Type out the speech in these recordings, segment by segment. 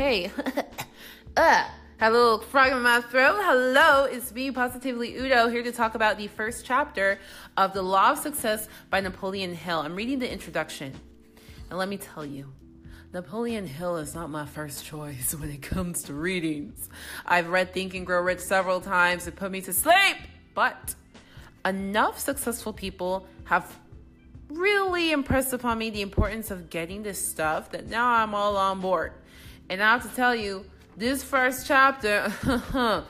hey. uh, had a little frog in my throat. Hello, it's me, Positively Udo, here to talk about the first chapter of The Law of Success by Napoleon Hill. I'm reading the introduction. And let me tell you, Napoleon Hill is not my first choice when it comes to readings. I've read Think and Grow Rich several times. It put me to sleep. But enough successful people have really impressed upon me the importance of getting this stuff that now I'm all on board. And I have to tell you, this first chapter,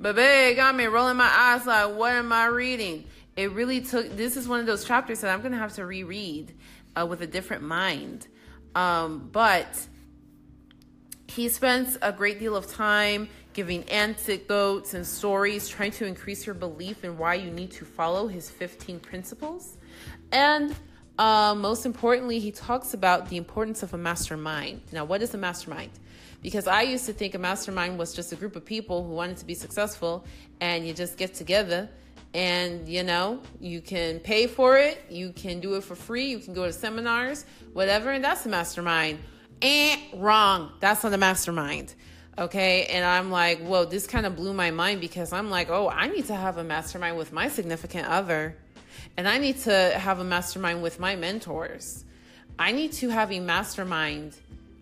baby, got me rolling my eyes like, what am I reading? It really took, this is one of those chapters that I'm going to have to reread uh, with a different mind. Um, but he spends a great deal of time giving anecdotes and stories, trying to increase your belief in why you need to follow his 15 principles. And uh, most importantly, he talks about the importance of a mastermind. Now, what is a mastermind? Because I used to think a mastermind was just a group of people who wanted to be successful and you just get together and you know you can pay for it you can do it for free you can go to seminars whatever and that's a mastermind and eh, wrong that's not a mastermind okay and i'm like whoa this kind of blew my mind because i'm like oh i need to have a mastermind with my significant other and I need to have a mastermind with my mentors. I need to have a mastermind,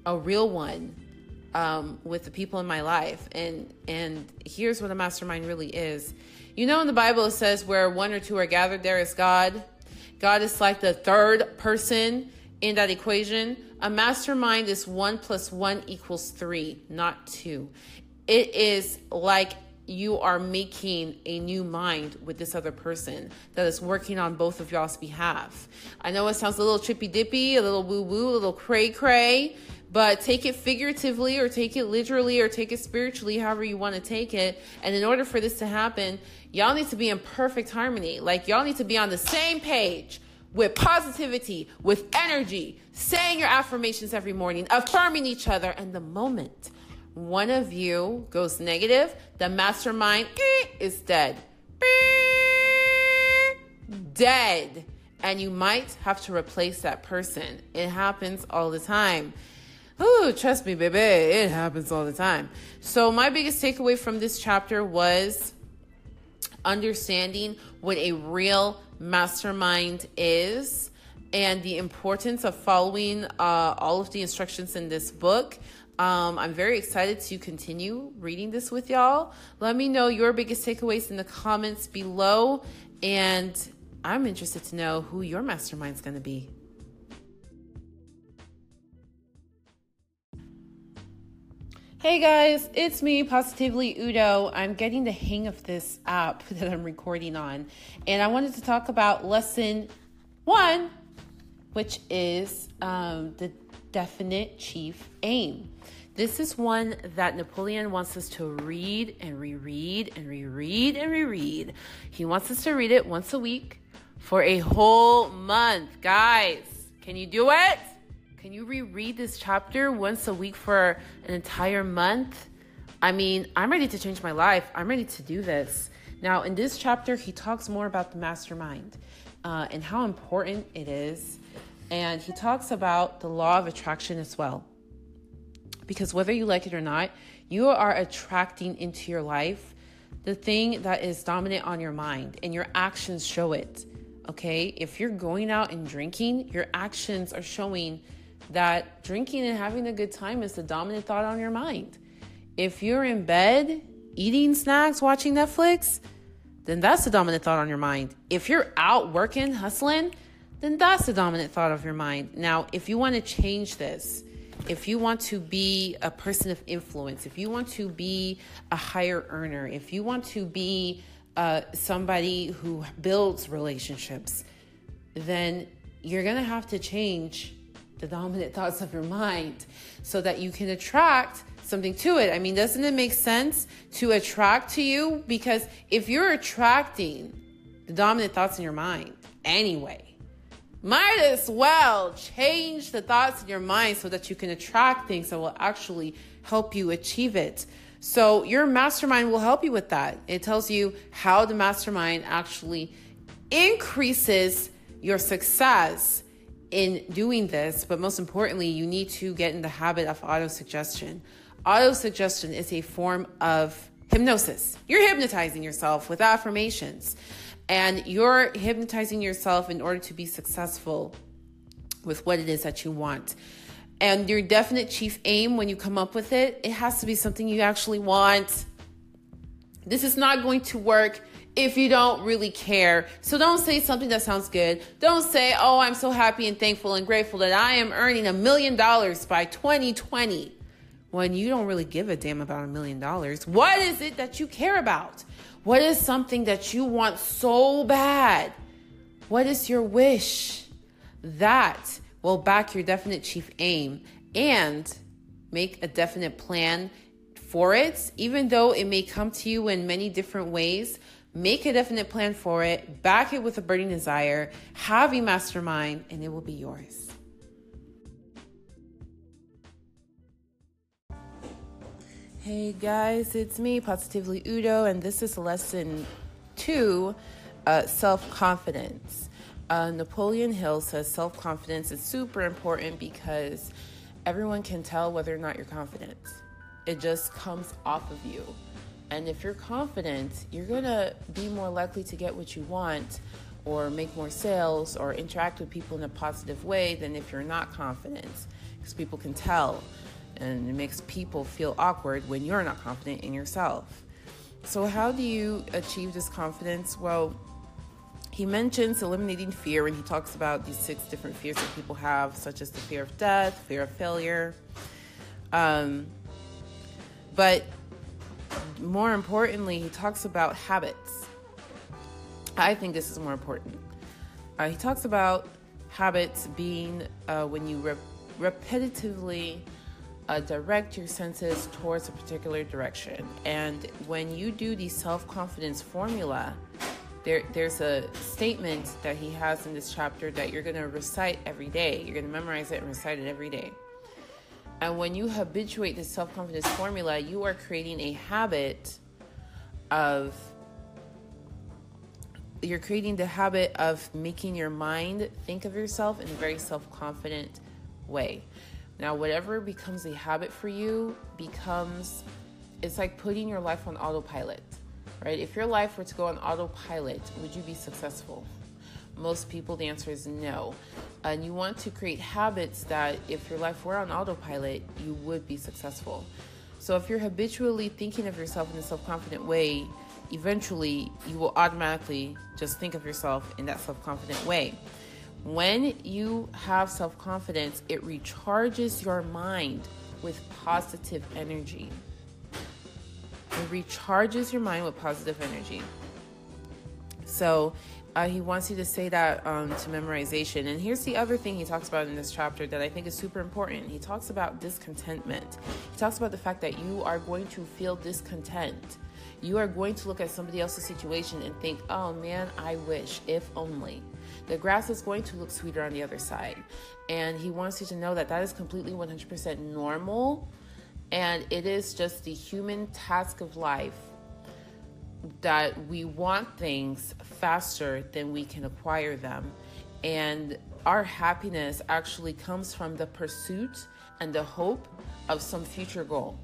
a real one, um, with the people in my life. And and here's what a mastermind really is. You know, in the Bible it says where one or two are gathered, there is God. God is like the third person in that equation. A mastermind is one plus one equals three, not two. It is like you are making a new mind with this other person that is working on both of y'all's behalf. I know it sounds a little trippy dippy, a little woo woo, a little cray cray, but take it figuratively or take it literally or take it spiritually, however you want to take it. And in order for this to happen, y'all need to be in perfect harmony. Like y'all need to be on the same page with positivity, with energy, saying your affirmations every morning, affirming each other. And the moment one of you goes negative, the mastermind is dead. Dead. And you might have to replace that person. It happens all the time. Ooh, trust me, baby, it happens all the time. So, my biggest takeaway from this chapter was understanding what a real mastermind is and the importance of following uh, all of the instructions in this book. Um, I'm very excited to continue reading this with y'all. Let me know your biggest takeaways in the comments below. And I'm interested to know who your mastermind's going to be. Hey guys, it's me, Positively Udo. I'm getting the hang of this app that I'm recording on, and I wanted to talk about lesson one, which is um, the definite chief aim. This is one that Napoleon wants us to read and reread and reread and reread. He wants us to read it once a week for a whole month. Guys, can you do it? Can you reread this chapter once a week for an entire month? I mean, I'm ready to change my life. I'm ready to do this. Now, in this chapter, he talks more about the mastermind uh, and how important it is. And he talks about the law of attraction as well. Because whether you like it or not, you are attracting into your life the thing that is dominant on your mind, and your actions show it. Okay? If you're going out and drinking, your actions are showing that drinking and having a good time is the dominant thought on your mind. If you're in bed eating snacks, watching Netflix, then that's the dominant thought on your mind. If you're out working, hustling, then that's the dominant thought of your mind. Now, if you want to change this, if you want to be a person of influence, if you want to be a higher earner, if you want to be uh, somebody who builds relationships, then you're going to have to change the dominant thoughts of your mind so that you can attract something to it. I mean, doesn't it make sense to attract to you? Because if you're attracting the dominant thoughts in your mind anyway, might as well change the thoughts in your mind so that you can attract things that will actually help you achieve it. So, your mastermind will help you with that. It tells you how the mastermind actually increases your success in doing this, but most importantly, you need to get in the habit of autosuggestion. Autosuggestion is a form of hypnosis. You're hypnotizing yourself with affirmations, and you're hypnotizing yourself in order to be successful with what it is that you want. And your definite chief aim when you come up with it, it has to be something you actually want. This is not going to work if you don't really care. So don't say something that sounds good. Don't say, oh, I'm so happy and thankful and grateful that I am earning a million dollars by 2020 when you don't really give a damn about a million dollars. What is it that you care about? What is something that you want so bad? What is your wish? That will back your definite chief aim and make a definite plan for it, even though it may come to you in many different ways. Make a definite plan for it, back it with a burning desire, have a mastermind, and it will be yours. Hey guys, it's me, Positively Udo, and this is lesson two uh, self confidence. Uh, Napoleon Hill says self confidence is super important because everyone can tell whether or not you're confident. It just comes off of you. And if you're confident, you're going to be more likely to get what you want or make more sales or interact with people in a positive way than if you're not confident because people can tell and it makes people feel awkward when you're not confident in yourself. So, how do you achieve this confidence? Well, he mentions eliminating fear when he talks about these six different fears that people have, such as the fear of death, fear of failure. Um, but more importantly, he talks about habits. I think this is more important. Uh, he talks about habits being uh, when you re- repetitively uh, direct your senses towards a particular direction. And when you do the self confidence formula, there, there's a statement that he has in this chapter that you're going to recite every day. You're going to memorize it and recite it every day. And when you habituate this self confidence formula, you are creating a habit of you're creating the habit of making your mind think of yourself in a very self confident way. Now, whatever becomes a habit for you becomes it's like putting your life on autopilot, right? If your life were to go on autopilot, would you be successful? Most people, the answer is no. And you want to create habits that, if your life were on autopilot, you would be successful. So, if you're habitually thinking of yourself in a self confident way, eventually you will automatically just think of yourself in that self confident way. When you have self confidence, it recharges your mind with positive energy. It recharges your mind with positive energy. So, uh, he wants you to say that um, to memorization. And here's the other thing he talks about in this chapter that I think is super important. He talks about discontentment. He talks about the fact that you are going to feel discontent. You are going to look at somebody else's situation and think, oh man, I wish, if only. The grass is going to look sweeter on the other side. And he wants you to know that that is completely 100% normal. And it is just the human task of life that we want things faster than we can acquire them. And our happiness actually comes from the pursuit and the hope of some future goal.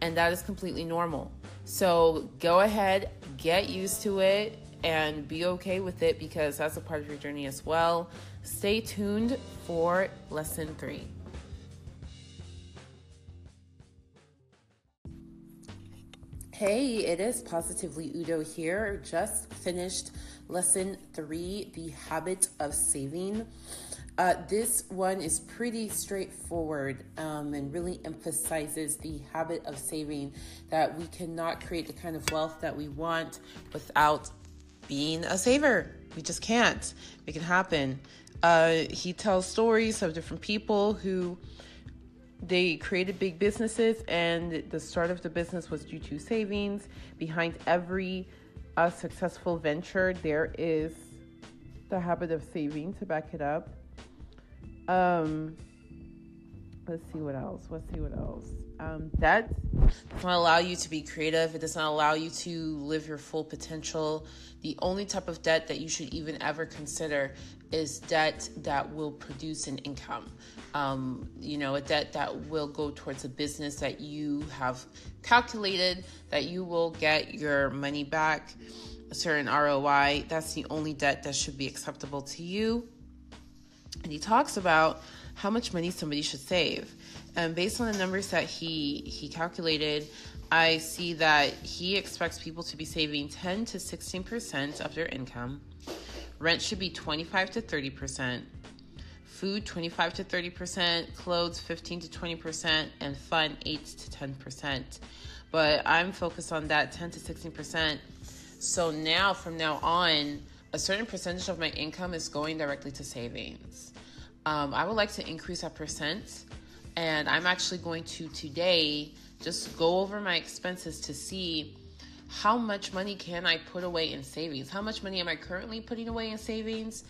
And that is completely normal. So go ahead, get used to it, and be okay with it because that's a part of your journey as well. Stay tuned for lesson three. Hey, it is Positively Udo here. Just finished lesson three The Habit of Saving. Uh, this one is pretty straightforward um, and really emphasizes the habit of saving that we cannot create the kind of wealth that we want without being a saver. We just can't make it happen. Uh, he tells stories of different people who they created big businesses, and the start of the business was due to savings. Behind every uh, successful venture, there is the habit of saving to back it up. Um, let's see what else. Let's see what else. Um, that does not allow you to be creative. It does not allow you to live your full potential. The only type of debt that you should even ever consider is debt that will produce an income. Um, you know, a debt that will go towards a business that you have calculated that you will get your money back, a certain ROI. That's the only debt that should be acceptable to you. And he talks about how much money somebody should save. And based on the numbers that he he calculated, I see that he expects people to be saving 10 to 16% of their income. Rent should be 25 to 30%. Food 25 to 30%, clothes 15 to 20%, and fun 8 to 10%. But I'm focused on that 10 to 16%. So now from now on, a certain percentage of my income is going directly to savings. Um, I would like to increase that percent, and I'm actually going to today just go over my expenses to see how much money can I put away in savings? How much money am I currently putting away in savings?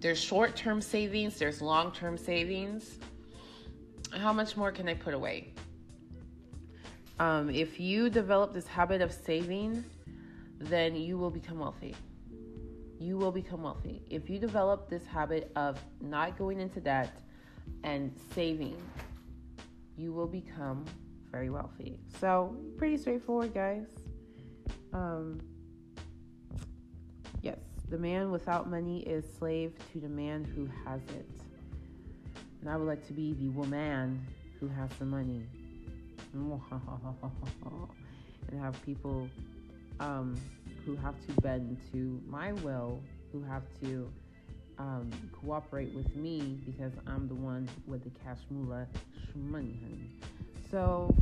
There's short term savings, there's long term savings. How much more can I put away? Um, if you develop this habit of saving, then you will become wealthy you will become wealthy. If you develop this habit of not going into debt and saving, you will become very wealthy. So, pretty straightforward, guys. Um, yes, the man without money is slave to the man who has it. And I would like to be the woman who has the money. and have people um, who have to bend to my will, who have to um, cooperate with me because I'm the one with the cash moolah money, honey. So